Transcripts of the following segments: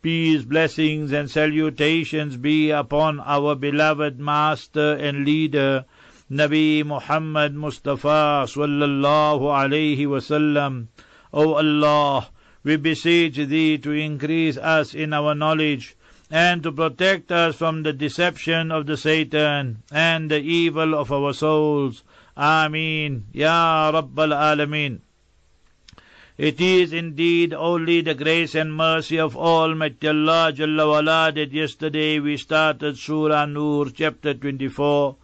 Peace, blessings and salutations be upon our beloved Master and Leader, Nabi Muhammad Mustafa sallallahu alayhi wasallam. O Allah, we beseech Thee to increase us in our knowledge and to protect us from the deception of the Satan and the evil of our souls. Ameen. Ya Rabbal Alameen. It is indeed only the grace and mercy of Almighty Allah Jalla that yesterday we started Surah Nur chapter 24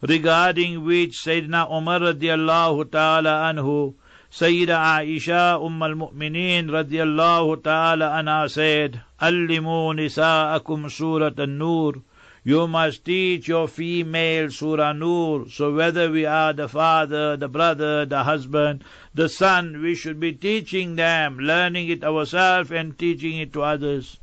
regarding which Sayyidina Umar radiallahu ta'ala anhu Sayyida Aisha Umm al-Mu'mineen radiallahu ta'ala anha said Allimu nisa'akum surat an-nur you must teach your female Surah Nur. So whether we are the father, the brother, the husband, the son, we should be teaching them, learning it ourselves and teaching it to others.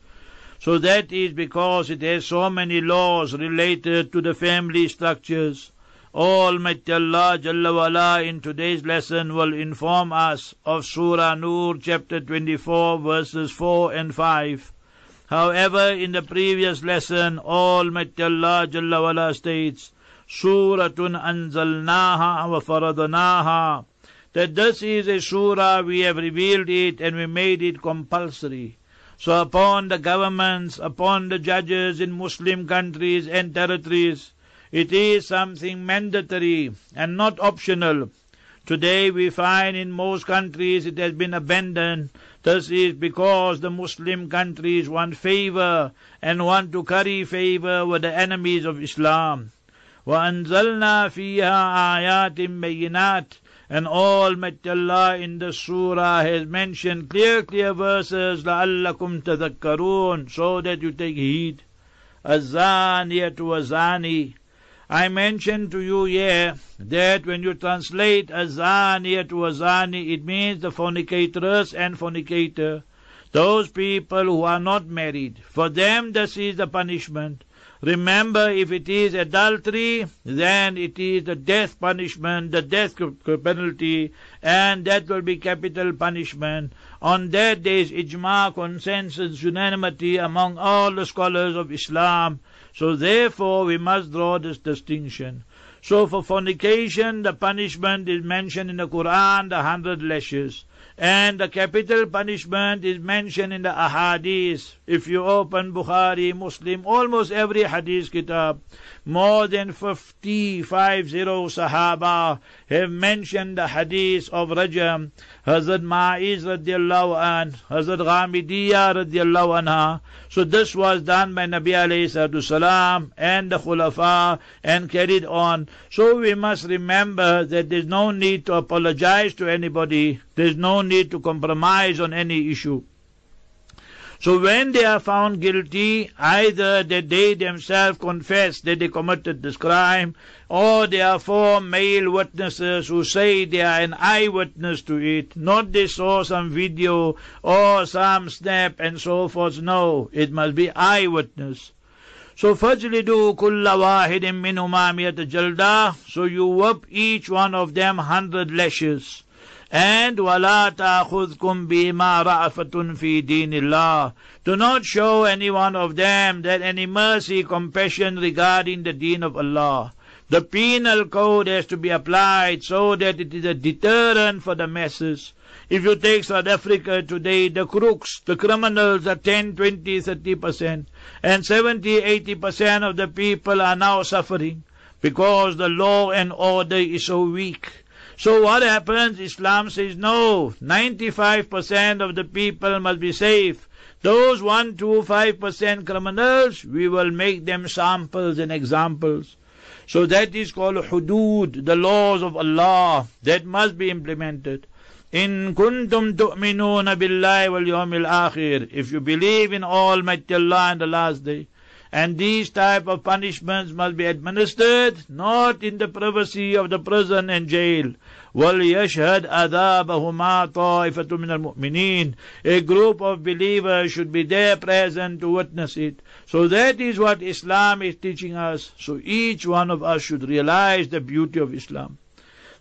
So that is because it has so many laws related to the family structures. Almighty Allah Jalla wala in today's lesson will inform us of Surah Nur chapter 24 verses 4 and 5. However, in the previous lesson, Almighty Allah Jalla wala states, Suratun anzalnaha wa faradnaha, that this is a surah, we have revealed it and we made it compulsory. So upon the governments, upon the judges in Muslim countries and territories, it is something mandatory and not optional. Today we find in most countries it has been abandoned. This is because the Muslim countries want favor and want to curry favor with the enemies of Islam. وَأَنزَلْنَا فِيهَا آيَاتٍ بَيِّنَاتٍ and Almighty Allah in the surah has mentioned clear, clear verses, لَعَلَّكُمْ تَذَكَّرُونَ so that you take heed. الزَّانِيَةُ وَزَانِي I mentioned to you here that when you translate a zani to a zani, it means the fornicatress and fornicator. Those people who are not married, for them this is the punishment. Remember, if it is adultery, then it is the death punishment, the death penalty, and that will be capital punishment. On that there is ijma, consensus, unanimity among all the scholars of Islam so therefore we must draw this distinction. So for fornication, the punishment is mentioned in the Quran, the hundred lashes. And the capital punishment is mentioned in the ahadith. If you open Bukhari, Muslim, almost every hadith kitab, more than 50, 50 Sahaba have mentioned the hadith of Rajam. Hazrat Ma'iz radiallahu an, Hazrat Ghamidiyya radiallahu anha. So this was done by Nabi alayhi salam and the Khulafa and carried on. So we must remember that there's no need to apologize to anybody. There's no need to compromise on any issue. So when they are found guilty, either that they themselves confess that they committed this crime, or there are four male witnesses who say they are an eyewitness to it, not they saw some video or some snap and so forth. No, it must be eyewitness. So فَجْلِدُوا كُلَّ وَاحِدٍ مِّنْهُمَا مِيَةَ جَلْدَةٍ So you whip each one of them hundred lashes. And وَلَا تَأْخُذْكُمْ بِمَا رَأَفَةٌ فِي دِينِ اللَّهِ Do not show any one of them that any mercy, compassion regarding the deen of Allah. The penal code has to be applied so that it is a deterrent for the masses. If you take South Africa today, the crooks, the criminals are 10, 20, 30 percent. And 70, 80 percent of the people are now suffering because the law and order is so weak. So what happens? Islam says no. 95% of the people must be safe. Those 1 to 5% criminals, we will make them samples and examples. So that is called hudud, the laws of Allah that must be implemented. In kuntum tu'minuna billahi wal yawmil akhir. If you believe in Almighty Allah and the last day. And these type of punishments must be administered not in the privacy of the prison and jail. وَلْيَشْهَدْ أَذَابَهُمَا طَائِفَةٌ مِنَ الْمُؤْمِنِينَ A group of believers should be there present to witness it. So that is what Islam is teaching us. So each one of us should realize the beauty of Islam.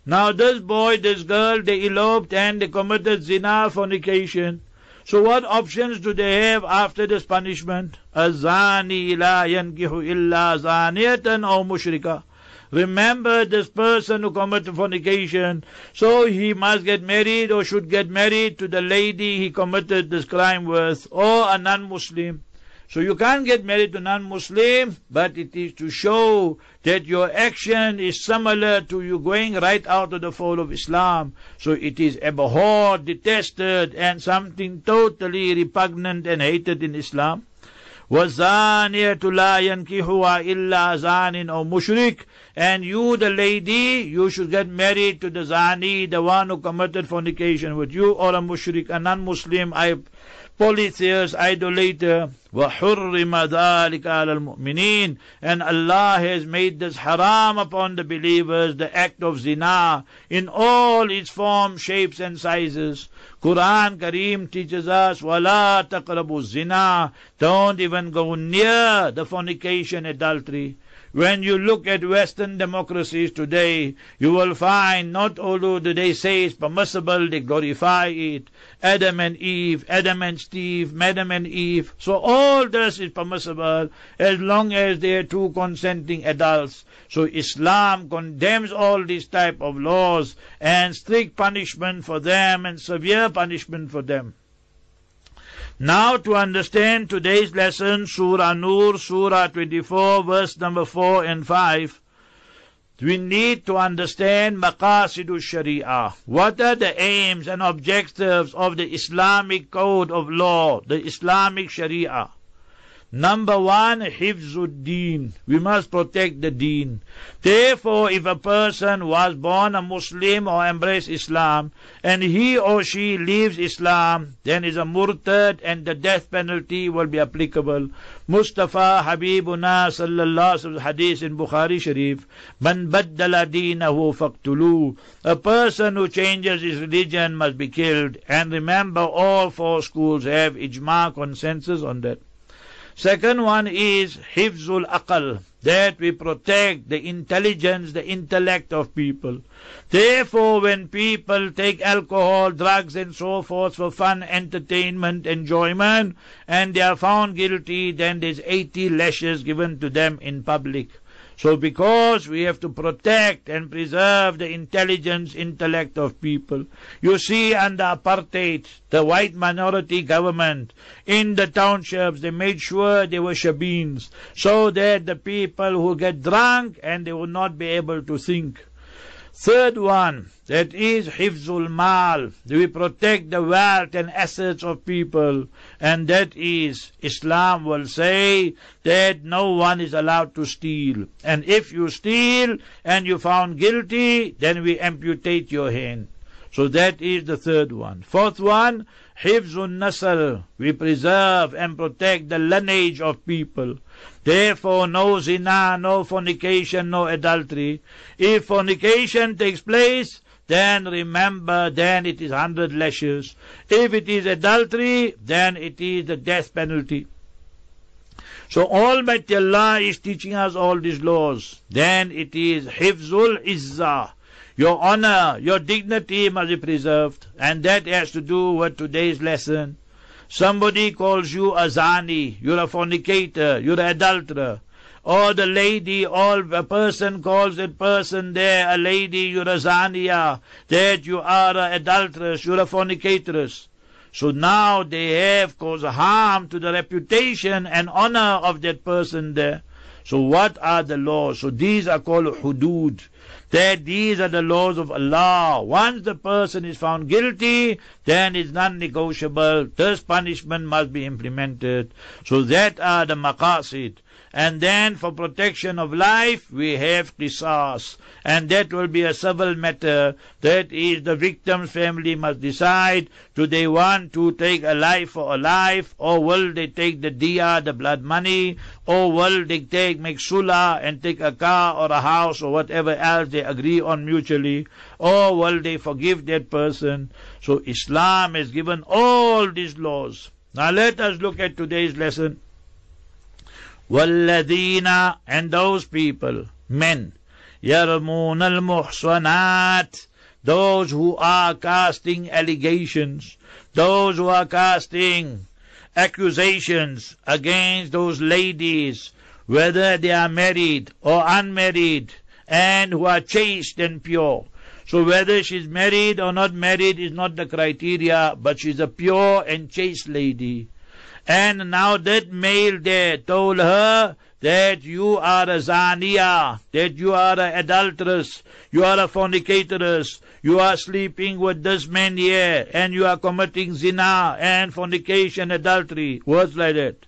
Now this boy, this girl, they eloped and they committed zina, fornication. So what options do they have after this punishment? Azani la yankihu illa zaniyatan or mushrika. Remember this person who committed fornication, so he must get married or should get married to the lady he committed this crime with, or a non-Muslim. So you can't get married to non-Muslim, but it is to show that your action is similar to you going right out of the fold of Islam. So it is abhorred, detested, and something totally repugnant and hated in Islam. وَالزَّانِيَةُ لَا يَنْكِحُهَا إِلَّا زَانٍ أَوْ مُشْرِكٍ And you, the lady, you should get married to the zani, the one who committed fornication with you, or a mushrik, a non-Muslim, polytheist, idolater. وَحُرِّمَ ذَلِكَ عَلَى الْمُؤْمِنِينَ And Allah has made this haram upon the believers, the act of zina, in all its forms, shapes and sizes. Quran Kareem teaches us, وَلَا تَقْرَبُوا zina. Don't even go near the fornication, adultery. When you look at Western democracies today, you will find not only do they say it's permissible, they glorify it. Adam and Eve, Adam and Steve, Madam and Eve. So all this is permissible as long as they are two consenting adults. So Islam condemns all these type of laws and strict punishment for them and severe punishment for them. Now to understand today's lesson, Surah Nur, Surah 24, verse number 4 and 5, we need to understand Maqasidu Sharia. What are the aims and objectives of the Islamic code of law, the Islamic Sharia? Number one, Hifzuddin. We must protect the deen. Therefore, if a person was born a Muslim or embraced Islam, and he or she leaves Islam, then is a murtad and the death penalty will be applicable. Mustafa Habibuna sallallahu hadith in Bukhari Sharif, Man baddala deenahu faqtulu. A person who changes his religion must be killed. And remember, all four schools have ijma consensus on that. Second one is hifzul aqal, that we protect the intelligence, the intellect of people. Therefore, when people take alcohol, drugs and so forth for fun, entertainment, enjoyment, and they are found guilty, then there's 80 lashes given to them in public. So because we have to protect and preserve the intelligence, intellect of people, you see under apartheid, the white minority government in the townships, they made sure they were shebeens, so that the people who get drunk and they will not be able to think. Third one, that is hifzul mal. We protect the wealth and assets of people. And that is, Islam will say that no one is allowed to steal. And if you steal and you found guilty, then we amputate your hand. So that is the third one. Fourth one, Hifzul nasl. We preserve and protect the lineage of people. Therefore, no zina, no fornication, no adultery. If fornication takes place, then remember, then it is hundred lashes. If it is adultery, then it is the death penalty. So Almighty Allah is teaching us all these laws. Then it is hifzul izzah. Your honor, your dignity must be preserved. And that has to do with today's lesson. Somebody calls you a zani, you're a fornicator, you're an adulterer. Or the lady, or a person calls that person there a lady, you're a zania, that you are an adulteress, you're a fornicatress. So now they have caused harm to the reputation and honor of that person there. So what are the laws? So these are called hudud. That these are the laws of Allah. Once the person is found guilty, then it's non-negotiable. This punishment must be implemented. So that are the maqasid. And then for protection of life, we have qisas. And that will be a civil matter. That is, the victim's family must decide, do they want to take a life for a life, or will they take the diya, the blood money, or will they take, make sulah and take a car or a house or whatever else they agree on mutually, or will they forgive that person? So Islam has given all these laws. Now let us look at today's lesson. وَالَّذِينَ And those people, men, يَرْمُونَ الْمُحْصَنَاتِ Those who are casting allegations, those who are casting accusations against those ladies, whether they are married or unmarried, and who are chaste and pure. So whether she's married or not married is not the criteria, but she's a pure and chaste lady. And now that male there told her that you are a zania, that you are an adulteress, you are a fornicatress, you are sleeping with this man here, and you are committing zina and fornication, adultery, words like that.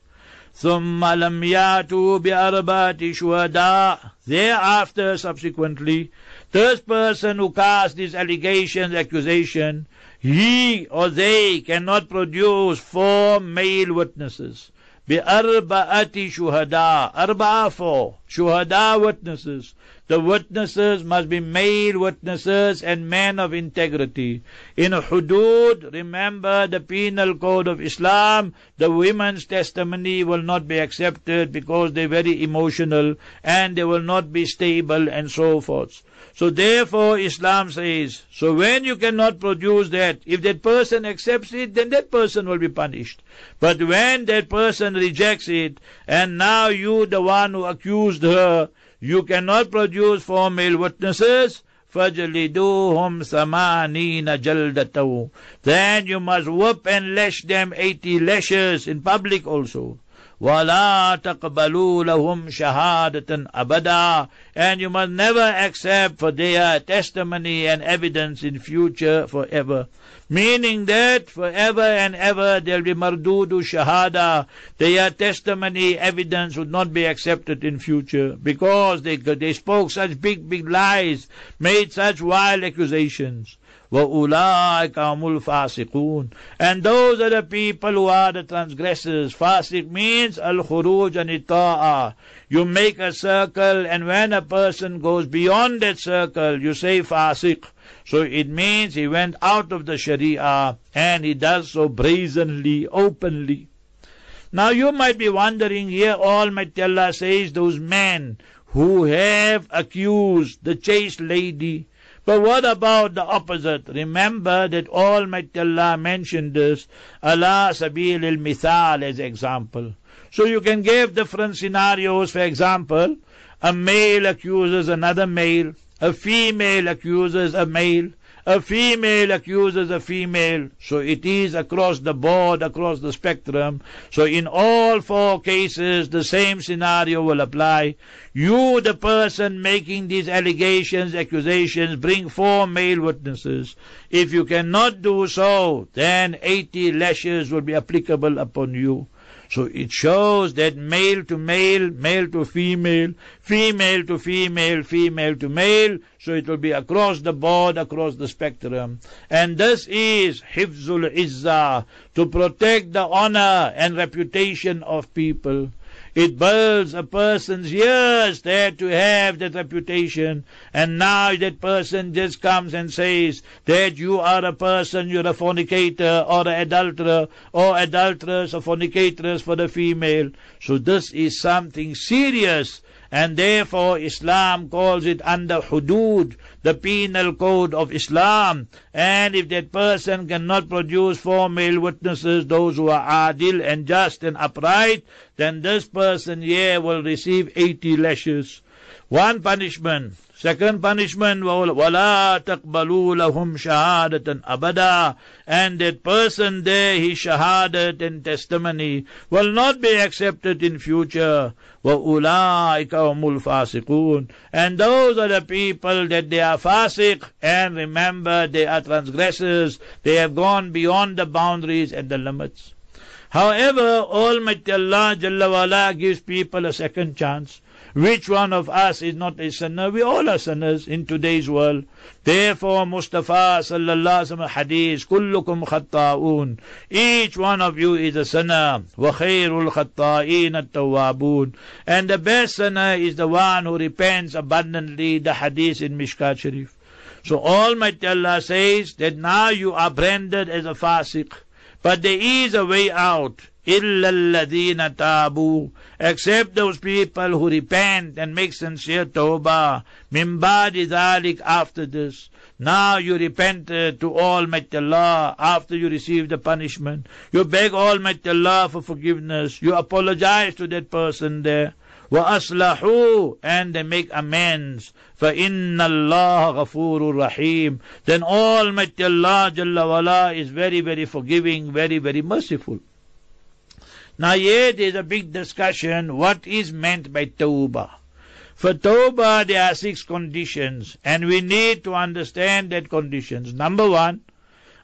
ثم لم ياتوا بأربعة شهداء Thereafter, subsequently, this person who cast these allegations, accusation, he or they cannot produce four male witnesses. بأربعة شهداء أربعة four Shuhada witnesses. The witnesses must be male witnesses and men of integrity. In hudud, remember the penal code of Islam, the women's testimony will not be accepted because they're very emotional and they will not be stable and so forth. So therefore Islam says, so when you cannot produce that, if that person accepts it, then that person will be punished. But when that person rejects it, and now you the one who accused her, you cannot produce four male witnesses, فَجْلِدُوهُمْ ثَمَانِينَ جَلْدَةً Then you must whip and lash them eighty lashes in public also. وَلَا تَقْبَلُوا لَهُمْ شَهَادَةً أَبَدًا And you must never accept for their testimony and evidence in future forever meaning that forever and ever there'll be mardudu shahada, their testimony, evidence would not be accepted in future because they, they spoke such big, big lies, made such wild accusations. وَأُولَٰئِكَ هُمُ الْفَاسِقُونَ And those are the people who are the transgressors. Fasiq means al-khuruj an You make a circle and when a person goes beyond that circle, you say fasiq. So it means he went out of the Sharia and he does so brazenly, openly. Now you might be wondering here, Almighty Allah says those men who have accused the chaste lady. but what about the opposite? Remember that Almighty Allah mentioned this, Allah sabil al-mithal as example. So you can give different scenarios. For example, a male accuses another male a female accuses a male. A female accuses a female. So it is across the board, across the spectrum. So in all four cases, the same scenario will apply. You, the person making these allegations, accusations, bring four male witnesses. If you cannot do so, then 80 lashes will be applicable upon you. So it shows that male to male, male to female, female to female, female to male, so it will be across the board, across the spectrum. And this is Hifzul Izzah, to protect the honor and reputation of people. It builds a person's years there to have that reputation. And now that person just comes and says that you are a person, you're a fornicator or an adulterer or adulteress or fornicatress for the female. So this is something serious. And therefore Islam calls it under hudud, the penal code of Islam. And if that person cannot produce four male witnesses, those who are adil and just and upright, then this person here will receive 80 lashes. One punishment. Second punishment, وَلَا تَقْبَلُوا لَهُمْ شَهَادَةً أَبَدًا And that person there, his shahadat and testimony will not be accepted in future. وَأُولَٰئِكَ هُمُ الْفَاسِقُونَ And those are the people that they are fasiq, and remember they are transgressors, they have gone beyond the boundaries and the limits. However, Almighty Allah Jalla wala gives people a second chance. Which one of us is not a sinner? We all are sinners in today's world. Therefore, Mustafa sallallahu alaihi hadith, kullukum khatta'un. Each one of you is a sinner. Wa khairul khatta'in at-tawwabun. And the best sinner is the one who repents abundantly, the hadith in Mishkat Sharif. So Almighty Allah says that now you are branded as a fasiq. But there is a way out. إِلَّا الَّذِينَ تَابُوا Except those people who repent and make sincere tawbah. مِن بَعْدِ ذَلِكَ After this. Now you repent to Almighty Allah after you receive the punishment. You beg Almighty Allah for forgiveness. You apologize to that person there. وَأَصْلَحُوا And they make amends. فَإِنَّ اللَّهَ غَفُورٌ رَحِيمٌ Then Almighty Allah Jalla wala is very, very forgiving, very, very merciful. now here there is a big discussion, what is meant by tawbah? For tawbah there are six conditions, and we need to understand that conditions. Number one,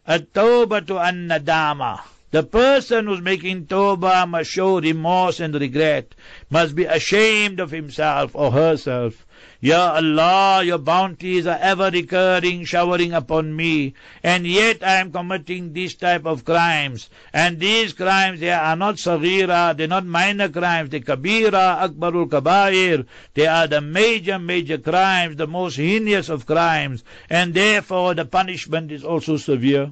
a tawbah to an nadama. The person who's making tawbah must show remorse and regret, must be ashamed of himself or herself. Ya Allah, your bounties are ever recurring, showering upon me, and yet I am committing this type of crimes. And these crimes, they are not saghira, they're not minor crimes, they're kabira, akbarul kabair. They are the major, major crimes, the most heinous of crimes, and therefore the punishment is also severe.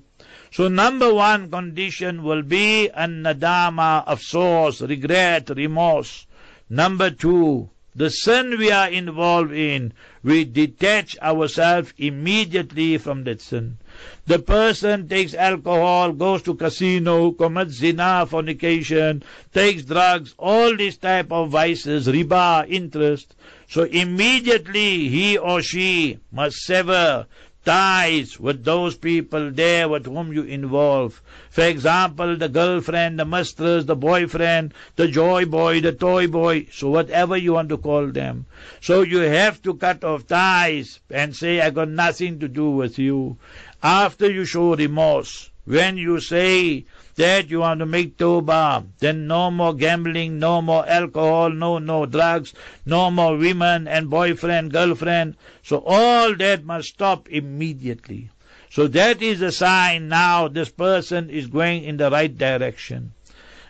So number one condition will be an nadama of source, regret, remorse. Number two, the sin we are involved in, we detach ourselves immediately from that sin. The person takes alcohol, goes to casino, commits zina, fornication, takes drugs, all these type of vices, riba, interest. So immediately he or she must sever ties with those people there with whom you involve. For example, the girlfriend, the mistress, the boyfriend, the joy boy, the toy boy, so whatever you want to call them. So you have to cut off ties and say, I got nothing to do with you. After you show remorse, when you say, that you want to make tawbah, then no more gambling, no more alcohol, no, no drugs, no more women and boyfriend, girlfriend. So all that must stop immediately. So that is a sign now this person is going in the right direction.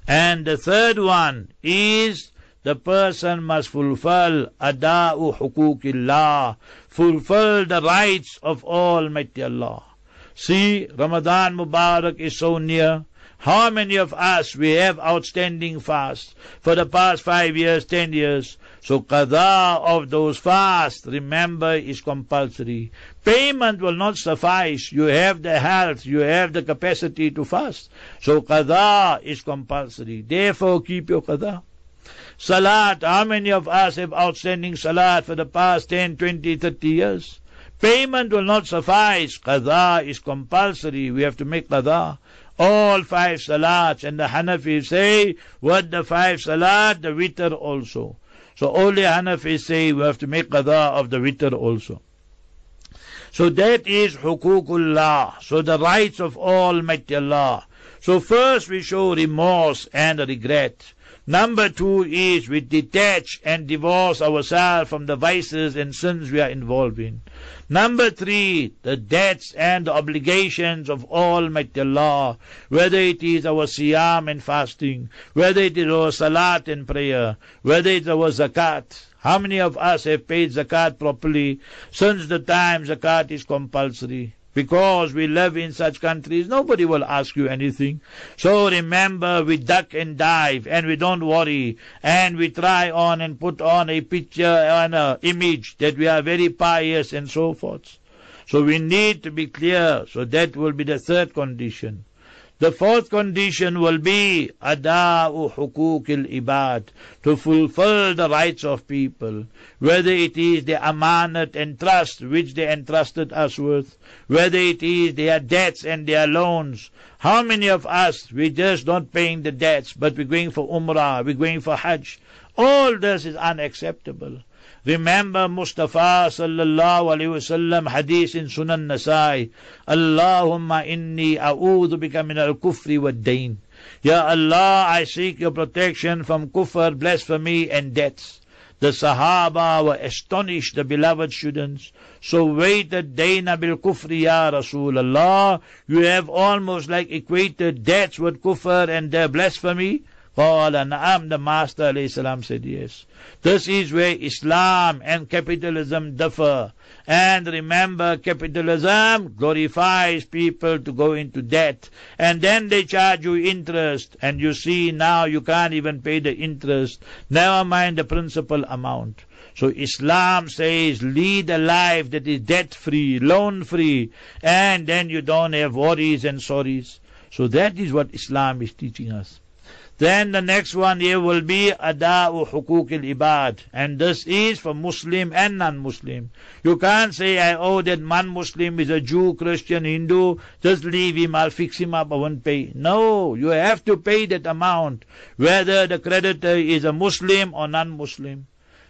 And the third one is the person must fulfill ada'u hukukillah, fulfill the rights of Almighty Allah. See, Ramadan Mubarak is so near. How many of us we have outstanding fasts for the past five years, ten years? So qada of those fasts, remember, is compulsory. Payment will not suffice. You have the health, you have the capacity to fast. So qada is compulsory. Therefore, keep your qada. Salat, how many of us have outstanding salat for the past 10, 20, 30 years? Payment will not suffice. Qada is compulsory. We have to make qada all five salats. And the Hanafis say, what the five salat, the witr also. So only Hanafis say we have to make qada of the witr also. So that is hukukullah. So the rights of Almighty Allah. So first we show remorse and regret. Number two is we detach and divorce ourselves from the vices and sins we are involved in. Number three, the debts and the obligations of Almighty Allah, whether it is our siyam and fasting, whether it is our salat and prayer, whether it is our zakat. How many of us have paid zakat properly since the time zakat is compulsory? Because we live in such countries, nobody will ask you anything. So remember, we duck and dive, and we don't worry, and we try on and put on a picture and an image that we are very pious and so forth. So we need to be clear. So that will be the third condition. The fourth condition will be ada'u hukuk ibad to fulfill the rights of people, whether it is the amanat and trust which they entrusted us with, whether it is their debts and their loans. How many of us, we just not paying the debts, but we're going for umrah, we're going for hajj. All this is unacceptable. Remember Mustafa sallallahu alayhi wasallam hadith in Sunan Nasai. Allahumma inni a'udhu bika min al-kufri wa dain. Ya Allah, I seek your protection from kufr, blasphemy and debts. The Sahaba were astonished, the beloved students. So waited Dana bil kufri ya Rasulullah. You have almost like equated debts with kufr and their blasphemy. قال نعم the Master salam said yes. This is where Islam and capitalism differ. And remember, capitalism glorifies people to go into debt. And then they charge you interest. And you see now you can't even pay the interest. Never mind the principal amount. So Islam says lead a life that is debt free, loan free, and then you don't have worries and sorries. So that is what Islam is teaching us. Then the next one here will be ada'u hukuk al-ibad. and this is for Muslim and non-Muslim. You can't say I owe that non-Muslim is a Jew, Christian, Hindu, just leave him, I'll fix him up, I won't pay. No, you have to pay that amount, whether the creditor is a Muslim or non-Muslim.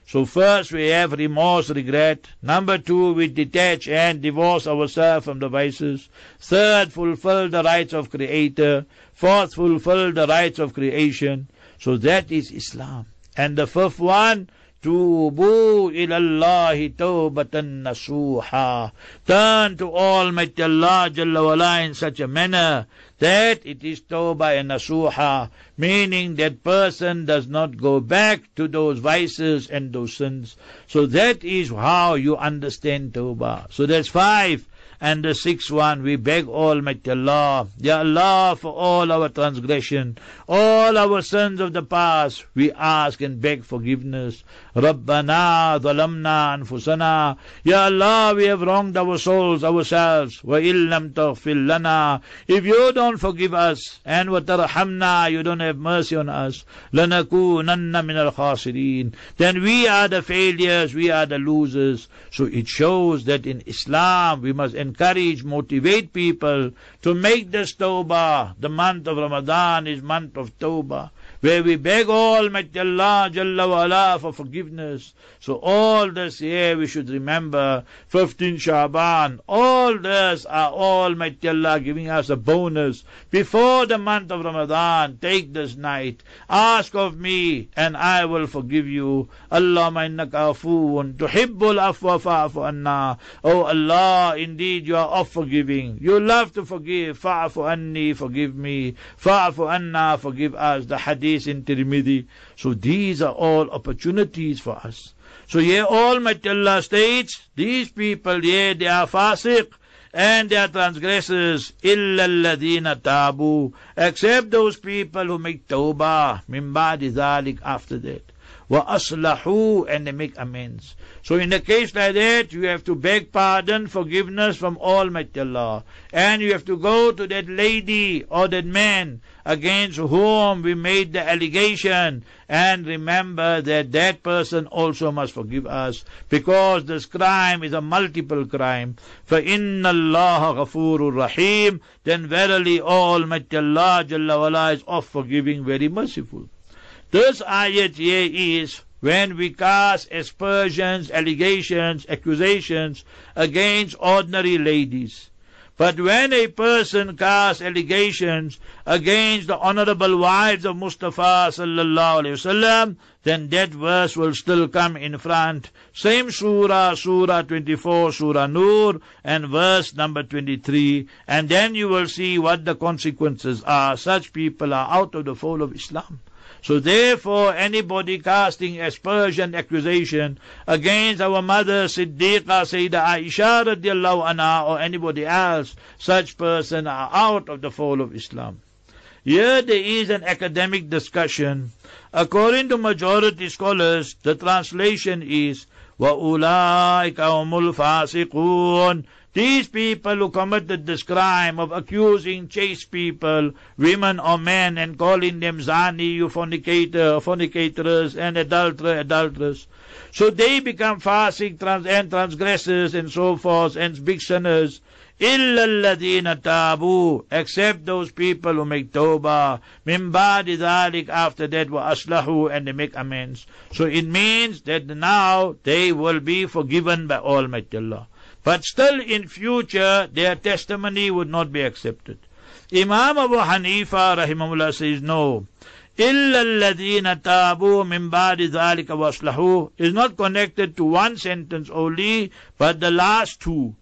So first we have remorse, regret. Number two, we detach and divorce ourselves from the vices. Third, fulfill the rights of Creator. Fourth, fulfill the rights of creation. So that is Islam. And the fifth one, Tubu ilallahi tawbatan nasuha. Turn to Almighty Allah Jalla wala in such a manner that it is tawbah and nasuha, meaning that person does not go back to those vices and those sins. So that is how you understand tawbah. So there's five. And the sixth one, we beg Almighty Allah, Ya Allah, for all our transgression, all our sins of the past, we ask and beg forgiveness. Rabbana zalamna anfusana. Ya Allah, we have wronged our souls, ourselves. Wa illam taghfir lana. If you don't forgive us, and wa tarhamna, you don't have mercy on us, lanakunanna min al-khasirin. Then we are the failures, we are the losers. So it shows that in Islam, we must encourage, motivate people to make this tawbah. The month of Ramadan is month of tawbah where we beg Almighty Allah Jalla for forgiveness. So all this year we should remember, 15 Shaban, all this are Almighty Allah giving us a bonus. Before the month of Ramadan, take this night, ask of me and I will forgive you. Allahumma innaka afuun, tuhibbul afwa fa'afu anna. Oh Allah, indeed you are of forgiving. You love to forgive. Fa'afu anni, forgive me. Fa'afu anna, forgive us. The hadith in Tirmidhi. So these are all opportunities for us. So here Almighty Allah states, these people here, they are fasiq and they are transgressors, illa alladhina tabu, except those people who make tawbah, min ba'di after that. Wa aslahu, and they make amends. So in a case like that, you have to beg pardon, forgiveness from Almighty Allah. And you have to go to that lady or that man against whom we made the allegation. And remember that that person also must forgive us because this crime is a multiple crime. For inna Allah ghafurur rahim, then verily Almighty Allah Jalla is of forgiving, very merciful. This ayat here is when we cast aspersions, allegations, accusations against ordinary ladies. But when a person casts allegations against the honorable wives of Mustafa sallallahu alaihi wasallam, then that verse will still come in front. Same surah, surah 24, surah Nur, and verse number 23. And then you will see what the consequences are. Such people are out of the fold of Islam. So therefore, anybody casting aspersion, accusation against our mother Siddiqa, Sayyida Aisha radiallahu anha, or anybody else, such person are out of the fold of Islam. Here there is an academic discussion. According to majority scholars, the translation is, وَأُولَٰئِكَ هُمُ الْفَاسِقُونَ these people who committed this crime of accusing chaste people, women or men, and calling them zani, you fornicator, fornicators, and adulterer, adulteress. So they become fasting trans- and transgressors and so forth, and big sinners. Illa tabu, except those people who make tawbah. Mimbadi dhalik, after that wa aslahu, and they make amends. So it means that now they will be forgiven by Almighty Allah. But still in future their testimony would not be accepted. Imam Abu Hanifa rahimahullah says no. إلا الذين تابوا من بعد ذلك وأصلحوا is not connected to one sentence only, but the last two.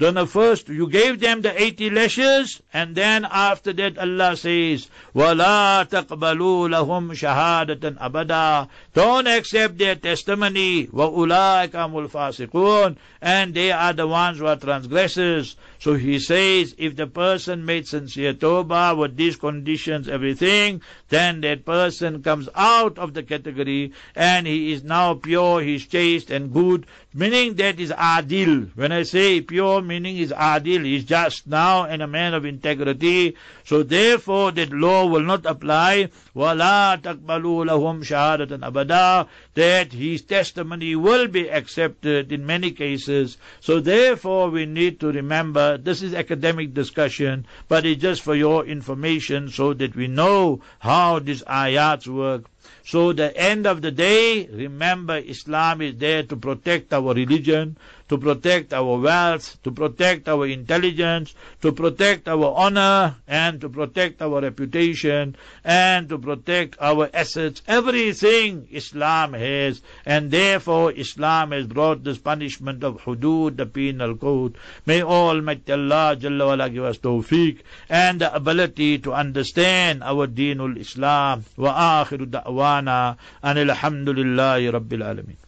Then the first, you gave them the 80 lashes, and then after that Allah says, وَلَا تَقْبَلُوا لَهُمْ شَهَادَةً أَبَدًا Don't accept their testimony. وَأُولَٰئِكَ هُمُ الْفَاسِقُونَ And they are the ones who are transgressors. So he says, if the person made sincere tawbah with these conditions, everything, then that person comes out of the category and he is now pure, he's chaste and good, meaning that is adil. When I say pure, meaning is adil, he's just now and a man of integrity. So therefore that law will not apply. وَلَا تَقْبَلُوا لَهُمْ شَهَادَةً أَبَدًا That his testimony will be accepted in many cases. So therefore we need to remember this is academic discussion, but it's just for your information so that we know how these ayats work. So the end of the day, remember Islam is there to protect our religion, to protect our wealth, to protect our intelligence, to protect our honor, and to protect our reputation, and to protect our assets. Everything Islam has, and therefore Islam has brought this punishment of hudud, the penal code. May Almighty Allah Jalla wala give us tawfiq and the ability to understand our deenul Islam. Wa akhiru da'wana and alhamdulillahi rabbil alamin.